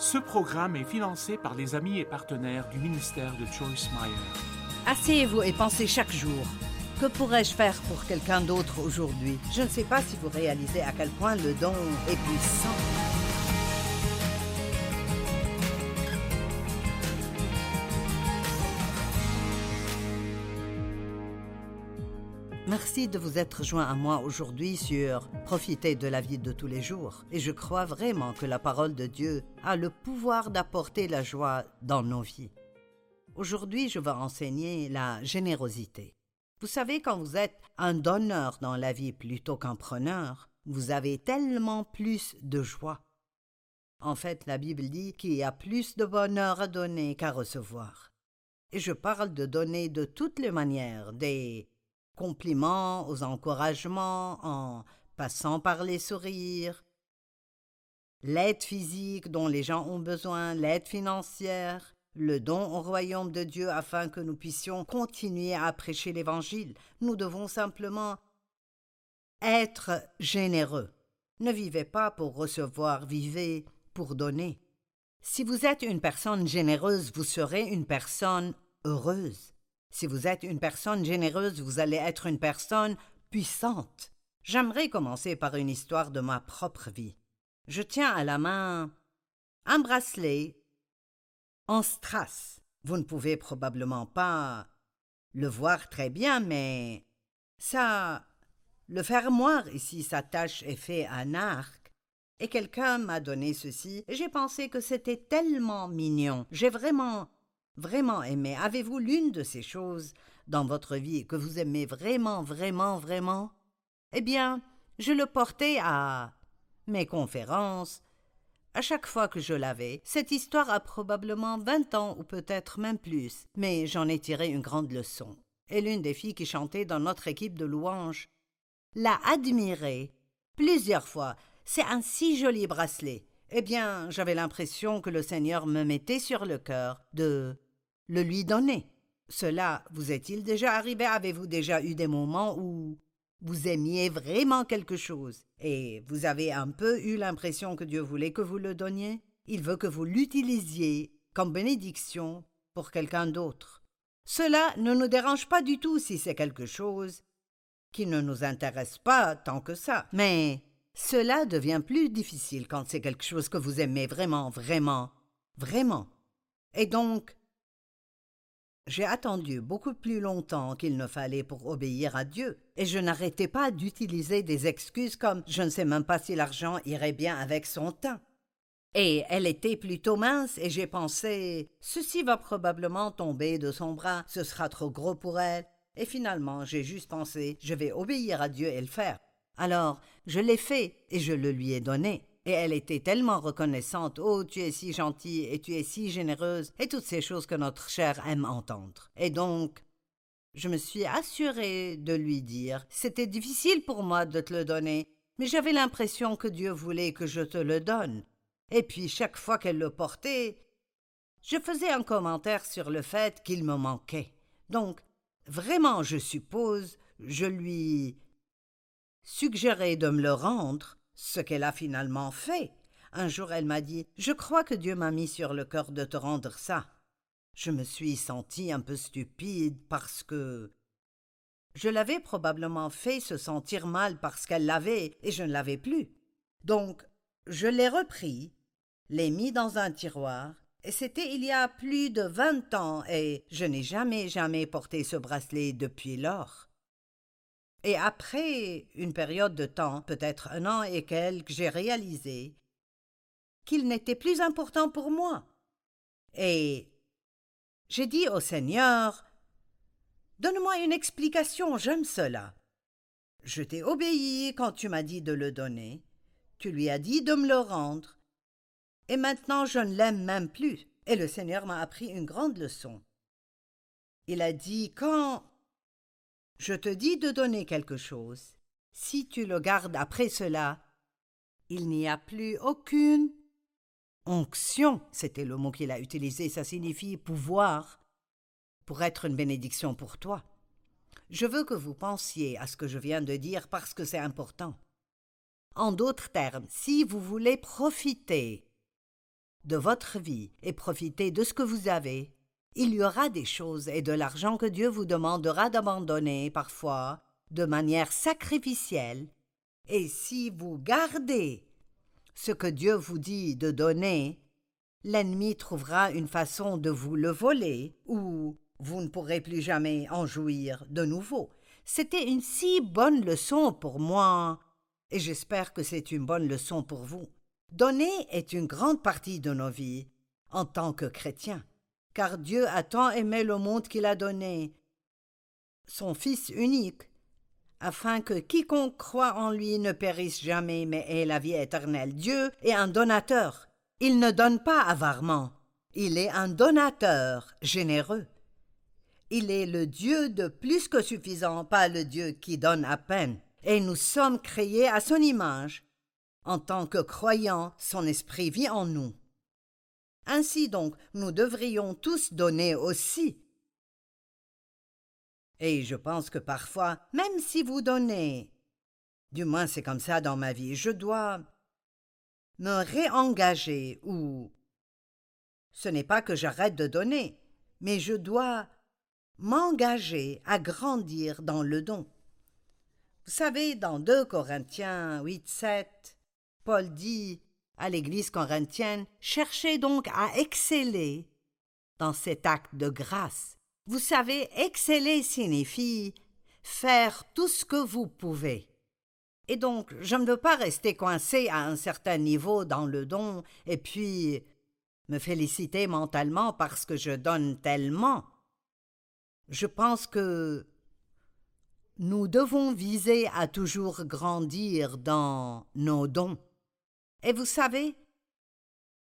Ce programme est financé par les amis et partenaires du ministère de Joyce Meyer. Asseyez-vous et pensez chaque jour. Que pourrais-je faire pour quelqu'un d'autre aujourd'hui? Je ne sais pas si vous réalisez à quel point le don est puissant. Merci de vous être joint à moi aujourd'hui sur Profiter de la vie de tous les jours. Et je crois vraiment que la parole de Dieu a le pouvoir d'apporter la joie dans nos vies. Aujourd'hui, je vais enseigner la générosité. Vous savez, quand vous êtes un donneur dans la vie plutôt qu'un preneur, vous avez tellement plus de joie. En fait, la Bible dit qu'il y a plus de bonheur à donner qu'à recevoir. Et je parle de donner de toutes les manières, des compliments, aux encouragements, en passant par les sourires, l'aide physique dont les gens ont besoin, l'aide financière, le don au royaume de Dieu afin que nous puissions continuer à prêcher l'Évangile. Nous devons simplement être généreux. Ne vivez pas pour recevoir, vivez pour donner. Si vous êtes une personne généreuse, vous serez une personne heureuse. Si vous êtes une personne généreuse, vous allez être une personne puissante. J'aimerais commencer par une histoire de ma propre vie. Je tiens à la main un bracelet en strass. Vous ne pouvez probablement pas le voir très bien, mais ça. Le fermoir ici s'attache et fait un arc. Et quelqu'un m'a donné ceci, j'ai pensé que c'était tellement mignon. J'ai vraiment vraiment aimé Avez-vous l'une de ces choses dans votre vie que vous aimez vraiment, vraiment, vraiment? Eh bien, je le portais à mes conférences. À chaque fois que je l'avais, cette histoire a probablement vingt ans ou peut-être même plus, mais j'en ai tiré une grande leçon. Et l'une des filles qui chantait dans notre équipe de louanges l'a admiré plusieurs fois. C'est un si joli bracelet. Eh bien, j'avais l'impression que le Seigneur me mettait sur le cœur de le lui donner. Cela vous est-il déjà arrivé? Avez-vous déjà eu des moments où vous aimiez vraiment quelque chose et vous avez un peu eu l'impression que Dieu voulait que vous le donniez? Il veut que vous l'utilisiez comme bénédiction pour quelqu'un d'autre. Cela ne nous dérange pas du tout si c'est quelque chose qui ne nous intéresse pas tant que ça. Mais cela devient plus difficile quand c'est quelque chose que vous aimez vraiment, vraiment, vraiment. Et donc, j'ai attendu beaucoup plus longtemps qu'il ne fallait pour obéir à Dieu, et je n'arrêtais pas d'utiliser des excuses comme je ne sais même pas si l'argent irait bien avec son teint. Et elle était plutôt mince, et j'ai pensé ceci va probablement tomber de son bras, ce sera trop gros pour elle. Et finalement, j'ai juste pensé je vais obéir à Dieu et le faire. Alors, je l'ai fait, et je le lui ai donné et elle était tellement reconnaissante. Oh, tu es si gentille et tu es si généreuse, et toutes ces choses que notre chair aime entendre. Et donc, je me suis assurée de lui dire C'était difficile pour moi de te le donner, mais j'avais l'impression que Dieu voulait que je te le donne. Et puis, chaque fois qu'elle le portait, je faisais un commentaire sur le fait qu'il me manquait. Donc, vraiment, je suppose, je lui suggérais de me le rendre, ce qu'elle a finalement fait. Un jour elle m'a dit Je crois que Dieu m'a mis sur le cœur de te rendre ça. Je me suis sentie un peu stupide parce que je l'avais probablement fait se sentir mal parce qu'elle l'avait et je ne l'avais plus. Donc je l'ai repris, l'ai mis dans un tiroir, et c'était il y a plus de vingt ans, et je n'ai jamais, jamais porté ce bracelet depuis lors. Et après une période de temps, peut-être un an et quelques, j'ai réalisé qu'il n'était plus important pour moi. Et j'ai dit au Seigneur Donne-moi une explication, j'aime cela. Je t'ai obéi quand tu m'as dit de le donner. Tu lui as dit de me le rendre. Et maintenant je ne l'aime même plus. Et le Seigneur m'a appris une grande leçon. Il a dit Quand je te dis de donner quelque chose. Si tu le gardes après cela, il n'y a plus aucune onction, c'était le mot qu'il a utilisé, ça signifie pouvoir, pour être une bénédiction pour toi. Je veux que vous pensiez à ce que je viens de dire parce que c'est important. En d'autres termes, si vous voulez profiter de votre vie et profitez de ce que vous avez, il y aura des choses et de l'argent que Dieu vous demandera d'abandonner parfois de manière sacrificielle, et si vous gardez ce que Dieu vous dit de donner, l'ennemi trouvera une façon de vous le voler, ou vous ne pourrez plus jamais en jouir de nouveau. C'était une si bonne leçon pour moi, et j'espère que c'est une bonne leçon pour vous. Donner est une grande partie de nos vies, en tant que chrétiens, car Dieu a tant aimé le monde qu'il a donné son Fils unique, afin que quiconque croit en lui ne périsse jamais, mais ait la vie éternelle. Dieu est un donateur. Il ne donne pas avarement. Il est un donateur généreux. Il est le Dieu de plus que suffisant, pas le Dieu qui donne à peine. Et nous sommes créés à son image. En tant que croyants, son esprit vit en nous. Ainsi donc, nous devrions tous donner aussi, et je pense que parfois, même si vous donnez, du moins c'est comme ça dans ma vie, je dois me réengager ou ce n'est pas que j'arrête de donner, mais je dois m'engager à grandir dans le don. Vous savez, dans 2 Corinthiens 8, 7, Paul dit à l'Église corinthienne Cherchez donc à exceller dans cet acte de grâce vous savez, exceller signifie faire tout ce que vous pouvez. Et donc, je ne veux pas rester coincé à un certain niveau dans le don et puis me féliciter mentalement parce que je donne tellement. Je pense que nous devons viser à toujours grandir dans nos dons. Et vous savez,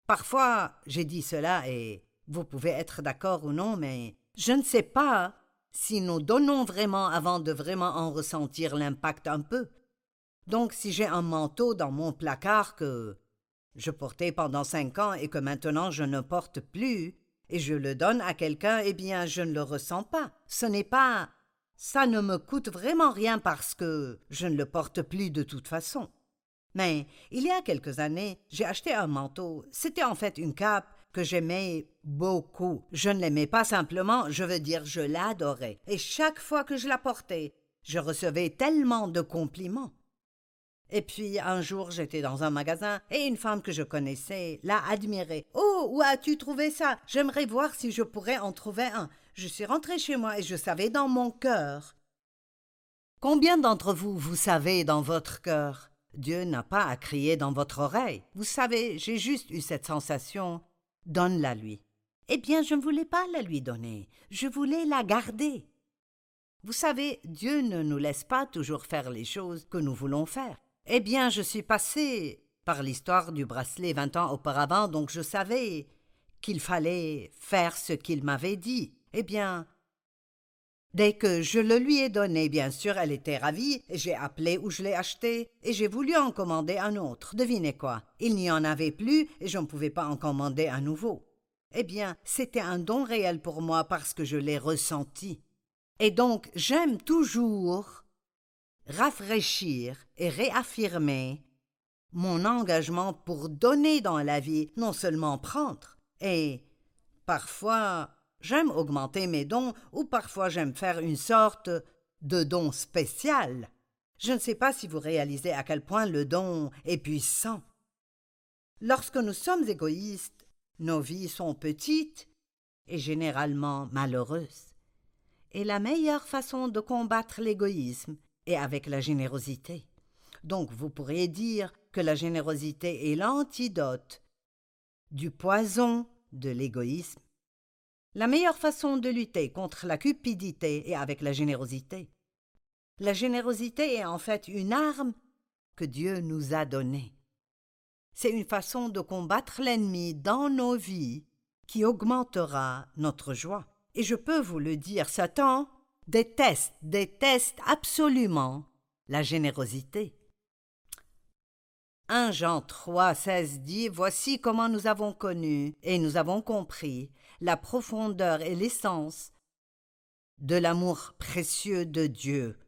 parfois j'ai dit cela et vous pouvez être d'accord ou non, mais je ne sais pas si nous donnons vraiment avant de vraiment en ressentir l'impact un peu. Donc si j'ai un manteau dans mon placard que je portais pendant cinq ans et que maintenant je ne porte plus, et je le donne à quelqu'un, eh bien je ne le ressens pas. Ce n'est pas. ça ne me coûte vraiment rien parce que je ne le porte plus de toute façon. Mais il y a quelques années, j'ai acheté un manteau. C'était en fait une cape que j'aimais beaucoup. Je ne l'aimais pas simplement, je veux dire, je l'adorais. Et chaque fois que je la portais, je recevais tellement de compliments. Et puis un jour j'étais dans un magasin et une femme que je connaissais l'a admirée. Oh, où as-tu trouvé ça? J'aimerais voir si je pourrais en trouver un. Je suis rentrée chez moi et je savais dans mon cœur. Combien d'entre vous vous savez dans votre cœur? Dieu n'a pas à crier dans votre oreille. Vous savez, j'ai juste eu cette sensation Donne-la lui. Eh bien, je ne voulais pas la lui donner, je voulais la garder. Vous savez, Dieu ne nous laisse pas toujours faire les choses que nous voulons faire. Eh bien, je suis passé par l'histoire du bracelet vingt ans auparavant, donc je savais qu'il fallait faire ce qu'il m'avait dit. Eh bien, Dès que je le lui ai donné, bien sûr, elle était ravie, j'ai appelé où je l'ai acheté, et j'ai voulu en commander un autre. Devinez quoi? Il n'y en avait plus, et je ne pouvais pas en commander un nouveau. Eh bien, c'était un don réel pour moi parce que je l'ai ressenti. Et donc, j'aime toujours rafraîchir et réaffirmer mon engagement pour donner dans la vie, non seulement prendre. Et parfois, J'aime augmenter mes dons ou parfois j'aime faire une sorte de don spécial. Je ne sais pas si vous réalisez à quel point le don est puissant. Lorsque nous sommes égoïstes, nos vies sont petites et généralement malheureuses. Et la meilleure façon de combattre l'égoïsme est avec la générosité. Donc vous pourriez dire que la générosité est l'antidote du poison de l'égoïsme la meilleure façon de lutter contre la cupidité est avec la générosité. La générosité est en fait une arme que Dieu nous a donnée. C'est une façon de combattre l'ennemi dans nos vies qui augmentera notre joie. Et je peux vous le dire, Satan déteste, déteste absolument la générosité. 1 Jean 3, 16 dit Voici comment nous avons connu et nous avons compris la profondeur et l'essence de l'amour précieux de Dieu.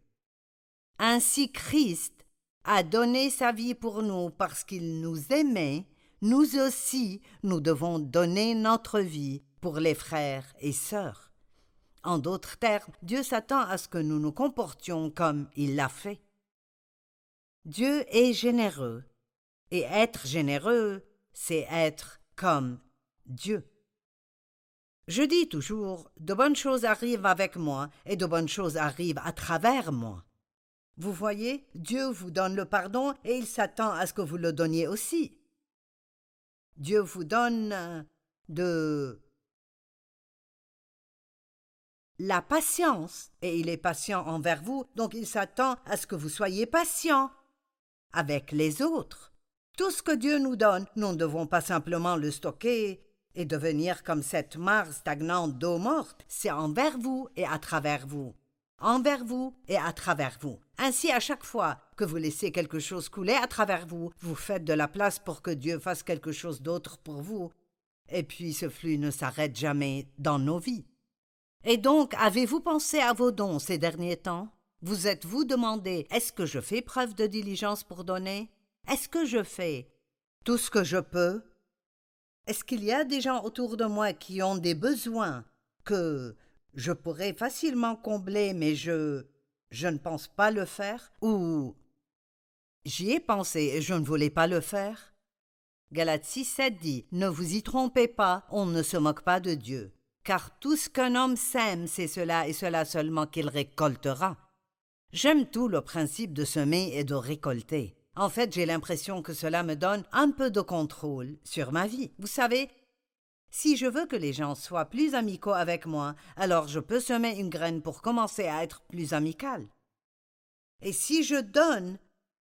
Ainsi Christ a donné sa vie pour nous parce qu'il nous aimait nous aussi, nous devons donner notre vie pour les frères et sœurs. En d'autres termes, Dieu s'attend à ce que nous nous comportions comme il l'a fait. Dieu est généreux, et être généreux, c'est être comme Dieu. Je dis toujours, de bonnes choses arrivent avec moi et de bonnes choses arrivent à travers moi. Vous voyez, Dieu vous donne le pardon et il s'attend à ce que vous le donniez aussi. Dieu vous donne de la patience, et il est patient envers vous, donc il s'attend à ce que vous soyez patient avec les autres. Tout ce que Dieu nous donne, nous ne devons pas simplement le stocker et devenir comme cette mare stagnante d'eau morte, c'est envers vous et à travers vous. Envers vous et à travers vous. Ainsi, à chaque fois que vous laissez quelque chose couler à travers vous, vous faites de la place pour que Dieu fasse quelque chose d'autre pour vous. Et puis ce flux ne s'arrête jamais dans nos vies. Et donc, avez-vous pensé à vos dons ces derniers temps? Vous êtes-vous demandé est-ce que je fais preuve de diligence pour donner? Est-ce que je fais tout ce que je peux? Est-ce qu'il y a des gens autour de moi qui ont des besoins que je pourrais facilement combler, mais je je ne pense pas le faire? Ou j'y ai pensé et je ne voulais pas le faire? Galates 6, 7 dit Ne vous y trompez pas, on ne se moque pas de Dieu car tout ce qu'un homme sème, c'est cela et cela seulement qu'il récoltera. J'aime tout le principe de semer et de récolter. En fait, j'ai l'impression que cela me donne un peu de contrôle sur ma vie. Vous savez, si je veux que les gens soient plus amicaux avec moi, alors je peux semer une graine pour commencer à être plus amical. Et si je donne,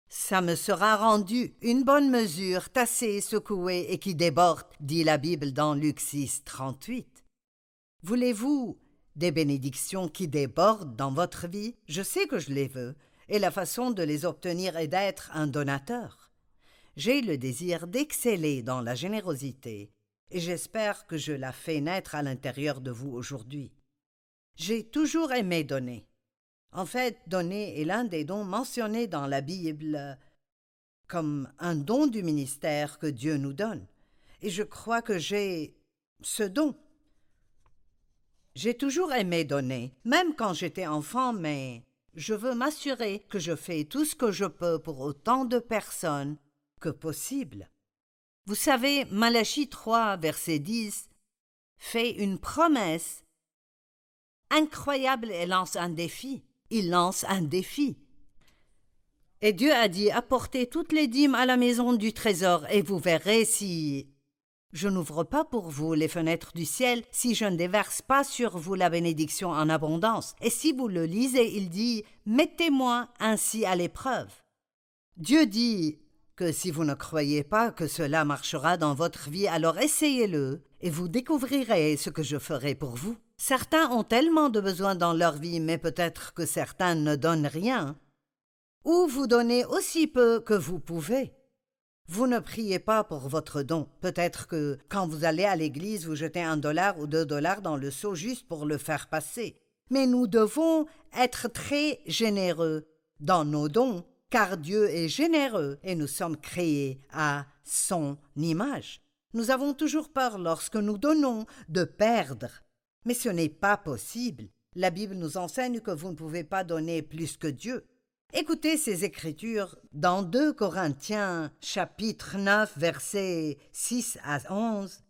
ça me sera rendu une bonne mesure, tassée, secouée et qui déborde, dit la Bible dans Luc 6, 38. Voulez-vous des bénédictions qui débordent dans votre vie? Je sais que je les veux, et la façon de les obtenir est d'être un donateur. J'ai le désir d'exceller dans la générosité, et j'espère que je la fais naître à l'intérieur de vous aujourd'hui. J'ai toujours aimé donner. En fait, donner est l'un des dons mentionnés dans la Bible comme un don du ministère que Dieu nous donne. Et je crois que j'ai ce don. J'ai toujours aimé donner, même quand j'étais enfant, mais je veux m'assurer que je fais tout ce que je peux pour autant de personnes que possible. Vous savez, Malachie 3, verset 10, fait une promesse incroyable et lance un défi. Il lance un défi. Et Dieu a dit Apportez toutes les dîmes à la maison du trésor, et vous verrez si je n'ouvre pas pour vous les fenêtres du ciel si je ne déverse pas sur vous la bénédiction en abondance. Et si vous le lisez, il dit Mettez-moi ainsi à l'épreuve. Dieu dit que si vous ne croyez pas que cela marchera dans votre vie, alors essayez-le, et vous découvrirez ce que je ferai pour vous. Certains ont tellement de besoins dans leur vie, mais peut-être que certains ne donnent rien. Ou vous donnez aussi peu que vous pouvez. Vous ne priez pas pour votre don. Peut-être que quand vous allez à l'église, vous jetez un dollar ou deux dollars dans le seau juste pour le faire passer. Mais nous devons être très généreux dans nos dons, car Dieu est généreux et nous sommes créés à son image. Nous avons toujours peur lorsque nous donnons de perdre. Mais ce n'est pas possible. La Bible nous enseigne que vous ne pouvez pas donner plus que Dieu. Écoutez ces écritures dans 2 Corinthiens chapitre 9 versets 6 à 11.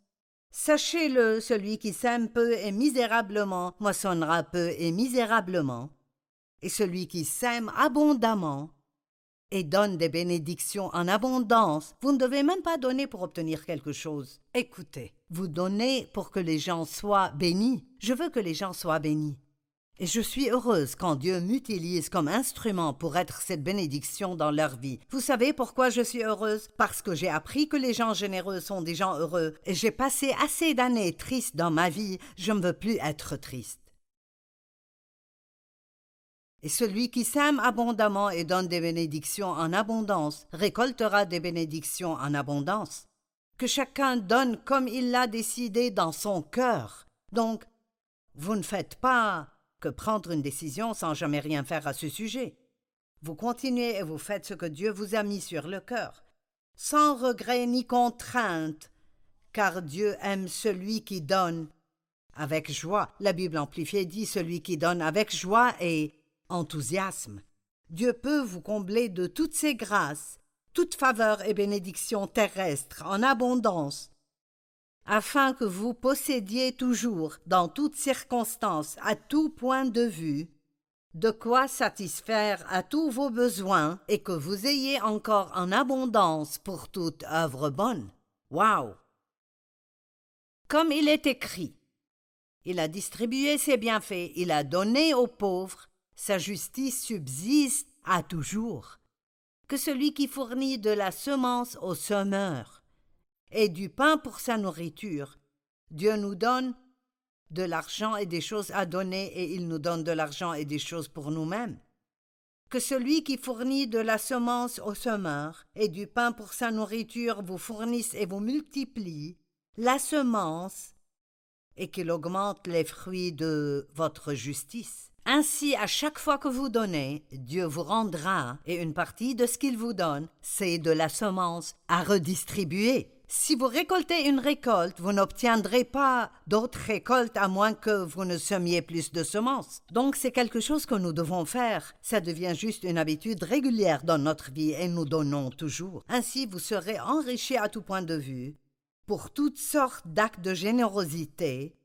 Sachez-le, celui qui sème peu et misérablement moissonnera peu et misérablement, et celui qui sème abondamment et donne des bénédictions en abondance, vous ne devez même pas donner pour obtenir quelque chose. Écoutez, vous donnez pour que les gens soient bénis. Je veux que les gens soient bénis. Et je suis heureuse quand Dieu m'utilise comme instrument pour être cette bénédiction dans leur vie. Vous savez pourquoi je suis heureuse? Parce que j'ai appris que les gens généreux sont des gens heureux, et j'ai passé assez d'années tristes dans ma vie, je ne veux plus être triste. Et celui qui sème abondamment et donne des bénédictions en abondance récoltera des bénédictions en abondance. Que chacun donne comme il l'a décidé dans son cœur. Donc, vous ne faites pas que prendre une décision sans jamais rien faire à ce sujet. Vous continuez et vous faites ce que Dieu vous a mis sur le cœur. sans regret ni contrainte, car Dieu aime celui qui donne avec joie. La Bible amplifiée dit celui qui donne avec joie et enthousiasme. Dieu peut vous combler de toutes ses grâces, toutes faveurs et bénédictions terrestres en abondance, afin que vous possédiez toujours, dans toutes circonstances, à tout point de vue, de quoi satisfaire à tous vos besoins et que vous ayez encore en abondance pour toute œuvre bonne. Waouh! Comme il est écrit, il a distribué ses bienfaits, il a donné aux pauvres, sa justice subsiste à toujours. Que celui qui fournit de la semence au semeur et du pain pour sa nourriture, Dieu nous donne de l'argent et des choses à donner et il nous donne de l'argent et des choses pour nous-mêmes. Que celui qui fournit de la semence au semeur et du pain pour sa nourriture vous fournisse et vous multiplie la semence et qu'il augmente les fruits de votre justice. Ainsi, à chaque fois que vous donnez, Dieu vous rendra, et une partie de ce qu'il vous donne, c'est de la semence à redistribuer. Si vous récoltez une récolte, vous n'obtiendrez pas d'autres récoltes à moins que vous ne semiez plus de semences. Donc c'est quelque chose que nous devons faire. Ça devient juste une habitude régulière dans notre vie et nous donnons toujours. Ainsi vous serez enrichis à tout point de vue pour toutes sortes d'actes de générosité.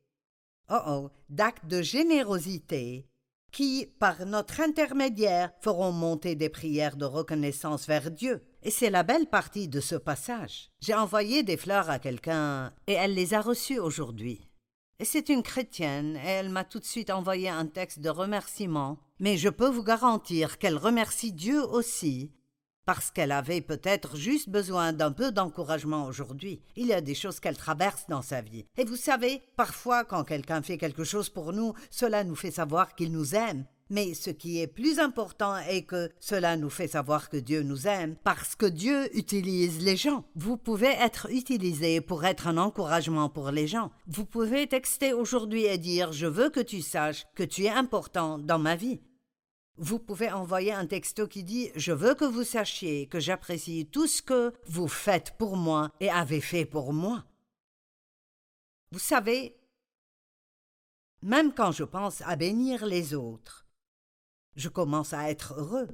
Oh oh, d'actes de générosité qui, par notre intermédiaire, feront monter des prières de reconnaissance vers Dieu. Et c'est la belle partie de ce passage. J'ai envoyé des fleurs à quelqu'un et elle les a reçues aujourd'hui. Et c'est une chrétienne et elle m'a tout de suite envoyé un texte de remerciement. Mais je peux vous garantir qu'elle remercie Dieu aussi parce qu'elle avait peut-être juste besoin d'un peu d'encouragement aujourd'hui. Il y a des choses qu'elle traverse dans sa vie. Et vous savez, parfois quand quelqu'un fait quelque chose pour nous, cela nous fait savoir qu'il nous aime. Mais ce qui est plus important est que cela nous fait savoir que Dieu nous aime, parce que Dieu utilise les gens. Vous pouvez être utilisé pour être un encouragement pour les gens. Vous pouvez texter aujourd'hui et dire Je veux que tu saches que tu es important dans ma vie. Vous pouvez envoyer un texto qui dit Je veux que vous sachiez que j'apprécie tout ce que vous faites pour moi et avez fait pour moi. Vous savez, même quand je pense à bénir les autres, je commence à être heureux.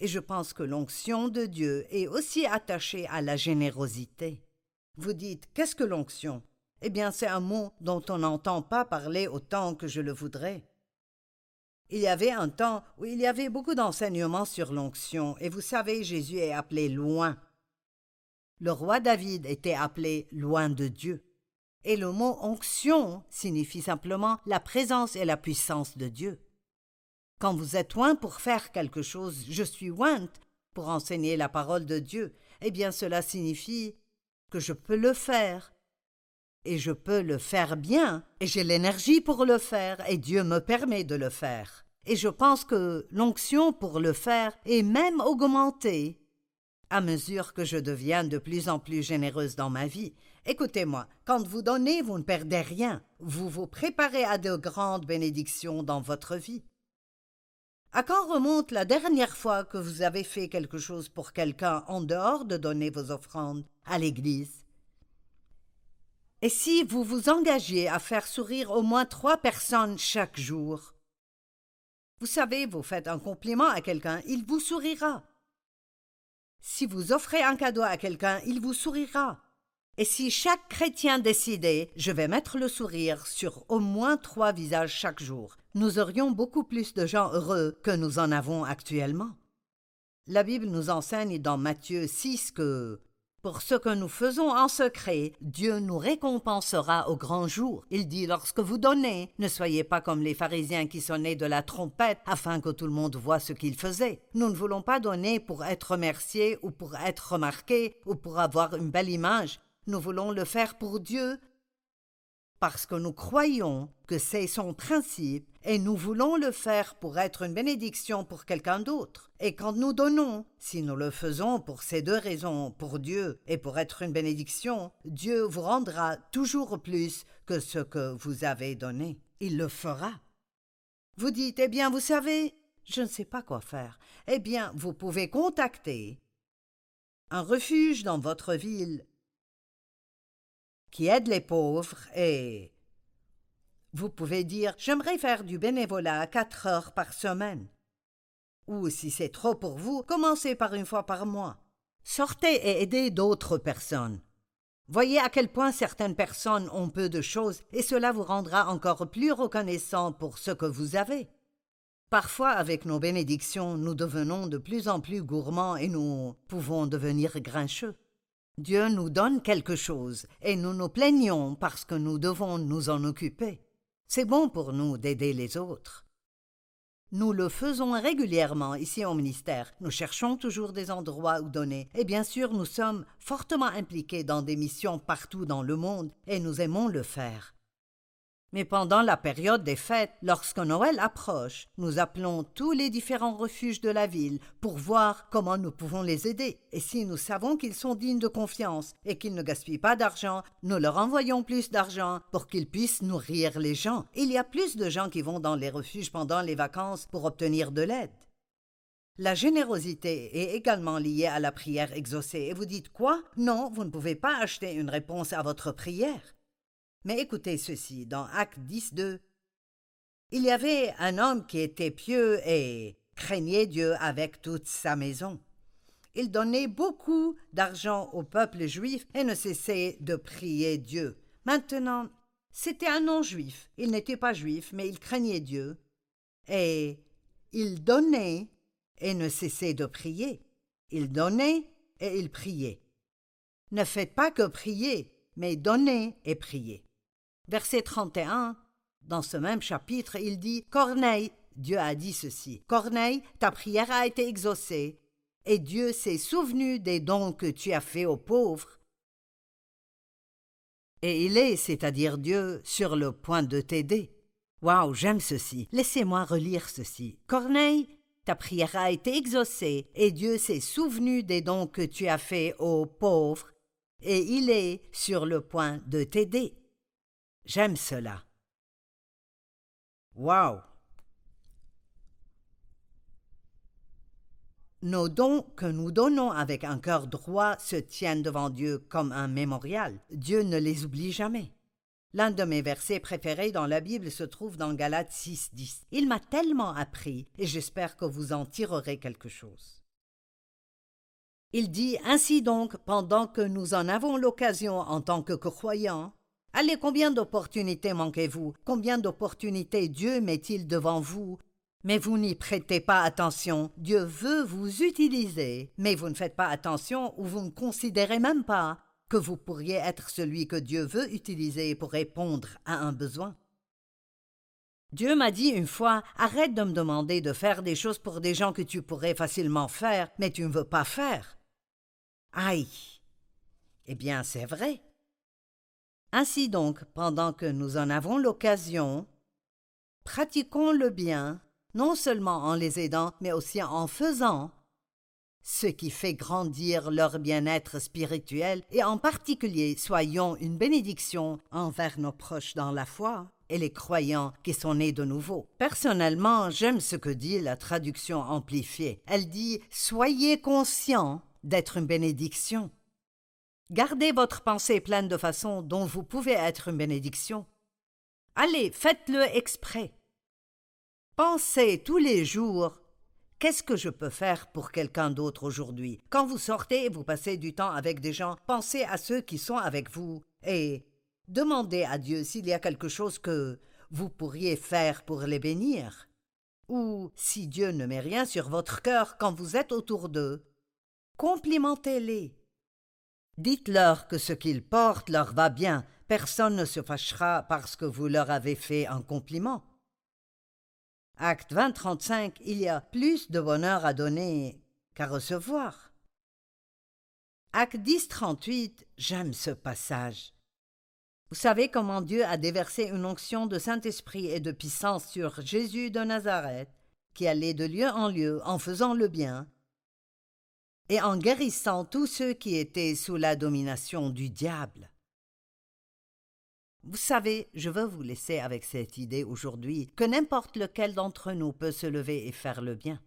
Et je pense que l'onction de Dieu est aussi attachée à la générosité. Vous dites Qu'est-ce que l'onction? Eh bien, c'est un mot dont on n'entend pas parler autant que je le voudrais. Il y avait un temps où il y avait beaucoup d'enseignements sur l'onction, et vous savez, Jésus est appelé loin. Le roi David était appelé loin de Dieu. Et le mot onction signifie simplement la présence et la puissance de Dieu. Quand vous êtes loin pour faire quelque chose, je suis loin pour enseigner la parole de Dieu, eh bien cela signifie que je peux le faire. Et je peux le faire bien, et j'ai l'énergie pour le faire, et Dieu me permet de le faire et je pense que l'onction pour le faire est même augmentée à mesure que je deviens de plus en plus généreuse dans ma vie. Écoutez-moi, quand vous donnez, vous ne perdez rien. Vous vous préparez à de grandes bénédictions dans votre vie. À quand remonte la dernière fois que vous avez fait quelque chose pour quelqu'un en dehors de donner vos offrandes à l'Église? Et si vous vous engagiez à faire sourire au moins trois personnes chaque jour? Vous savez, vous faites un compliment à quelqu'un, il vous sourira. Si vous offrez un cadeau à quelqu'un, il vous sourira. Et si chaque chrétien décidait je vais mettre le sourire sur au moins trois visages chaque jour, nous aurions beaucoup plus de gens heureux que nous en avons actuellement. La Bible nous enseigne dans Matthieu 6 que pour ce que nous faisons en secret, Dieu nous récompensera au grand jour. Il dit Lorsque vous donnez, ne soyez pas comme les pharisiens qui sonnaient de la trompette afin que tout le monde voie ce qu'ils faisaient. Nous ne voulons pas donner pour être remerciés ou pour être remarqués ou pour avoir une belle image. Nous voulons le faire pour Dieu parce que nous croyons que c'est son principe et nous voulons le faire pour être une bénédiction pour quelqu'un d'autre. Et quand nous donnons, si nous le faisons pour ces deux raisons, pour Dieu et pour être une bénédiction, Dieu vous rendra toujours plus que ce que vous avez donné. Il le fera. Vous dites, eh bien, vous savez, je ne sais pas quoi faire. Eh bien, vous pouvez contacter un refuge dans votre ville qui aide les pauvres et vous pouvez dire J'aimerais faire du bénévolat quatre heures par semaine. Ou si c'est trop pour vous, commencez par une fois par mois. Sortez et aidez d'autres personnes. Voyez à quel point certaines personnes ont peu de choses et cela vous rendra encore plus reconnaissant pour ce que vous avez. Parfois, avec nos bénédictions, nous devenons de plus en plus gourmands et nous pouvons devenir grincheux. Dieu nous donne quelque chose et nous nous plaignons parce que nous devons nous en occuper. C'est bon pour nous d'aider les autres. Nous le faisons régulièrement ici au ministère. Nous cherchons toujours des endroits où donner. Et bien sûr, nous sommes fortement impliqués dans des missions partout dans le monde et nous aimons le faire. Mais pendant la période des fêtes, lorsque Noël approche, nous appelons tous les différents refuges de la ville pour voir comment nous pouvons les aider. Et si nous savons qu'ils sont dignes de confiance et qu'ils ne gaspillent pas d'argent, nous leur envoyons plus d'argent pour qu'ils puissent nourrir les gens. Il y a plus de gens qui vont dans les refuges pendant les vacances pour obtenir de l'aide. La générosité est également liée à la prière exaucée. Et vous dites quoi? Non, vous ne pouvez pas acheter une réponse à votre prière. Mais écoutez ceci, dans Acte 10, 2. Il y avait un homme qui était pieux et craignait Dieu avec toute sa maison. Il donnait beaucoup d'argent au peuple juif et ne cessait de prier Dieu. Maintenant, c'était un non-juif. Il n'était pas juif, mais il craignait Dieu. Et il donnait et ne cessait de prier. Il donnait et il priait. Ne faites pas que prier, mais donnez et priez. Verset 31, dans ce même chapitre, il dit Corneille, Dieu a dit ceci Corneille, ta prière a été exaucée, et Dieu s'est souvenu des dons que tu as faits aux pauvres. Et il est, c'est-à-dire Dieu, sur le point de t'aider. Waouh, j'aime ceci. Laissez-moi relire ceci. Corneille, ta prière a été exaucée, et Dieu s'est souvenu des dons que tu as faits aux pauvres, et il est sur le point de t'aider. J'aime cela. Waouh! Nos dons que nous donnons avec un cœur droit se tiennent devant Dieu comme un mémorial. Dieu ne les oublie jamais. L'un de mes versets préférés dans la Bible se trouve dans Galates 6.10. Il m'a tellement appris et j'espère que vous en tirerez quelque chose. Il dit Ainsi donc, pendant que nous en avons l'occasion en tant que croyants, Allez, combien d'opportunités manquez-vous? Combien d'opportunités Dieu met-il devant vous? Mais vous n'y prêtez pas attention. Dieu veut vous utiliser, mais vous ne faites pas attention ou vous ne considérez même pas que vous pourriez être celui que Dieu veut utiliser pour répondre à un besoin. Dieu m'a dit une fois Arrête de me demander de faire des choses pour des gens que tu pourrais facilement faire, mais tu ne veux pas faire. Aïe. Eh bien, c'est vrai. Ainsi donc, pendant que nous en avons l'occasion, pratiquons le bien, non seulement en les aidant, mais aussi en faisant ce qui fait grandir leur bien-être spirituel, et en particulier soyons une bénédiction envers nos proches dans la foi et les croyants qui sont nés de nouveau. Personnellement, j'aime ce que dit la traduction amplifiée. Elle dit Soyez conscients d'être une bénédiction. Gardez votre pensée pleine de façon dont vous pouvez être une bénédiction. Allez, faites-le exprès. Pensez tous les jours Qu'est-ce que je peux faire pour quelqu'un d'autre aujourd'hui? Quand vous sortez et vous passez du temps avec des gens, pensez à ceux qui sont avec vous et demandez à Dieu s'il y a quelque chose que vous pourriez faire pour les bénir. Ou si Dieu ne met rien sur votre cœur quand vous êtes autour d'eux, complimentez-les. Dites-leur que ce qu'ils portent leur va bien, personne ne se fâchera parce que vous leur avez fait un compliment. Acte 20, 35, il y a plus de bonheur à donner qu'à recevoir. Acte 10, 38, j'aime ce passage. Vous savez comment Dieu a déversé une onction de Saint-Esprit et de puissance sur Jésus de Nazareth, qui allait de lieu en lieu en faisant le bien, et en guérissant tous ceux qui étaient sous la domination du diable. Vous savez, je veux vous laisser avec cette idée aujourd'hui que n'importe lequel d'entre nous peut se lever et faire le bien.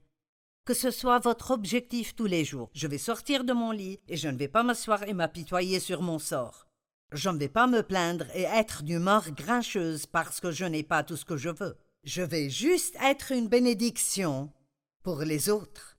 Que ce soit votre objectif tous les jours. Je vais sortir de mon lit et je ne vais pas m'asseoir et m'apitoyer sur mon sort. Je ne vais pas me plaindre et être d'humeur grincheuse parce que je n'ai pas tout ce que je veux. Je vais juste être une bénédiction pour les autres.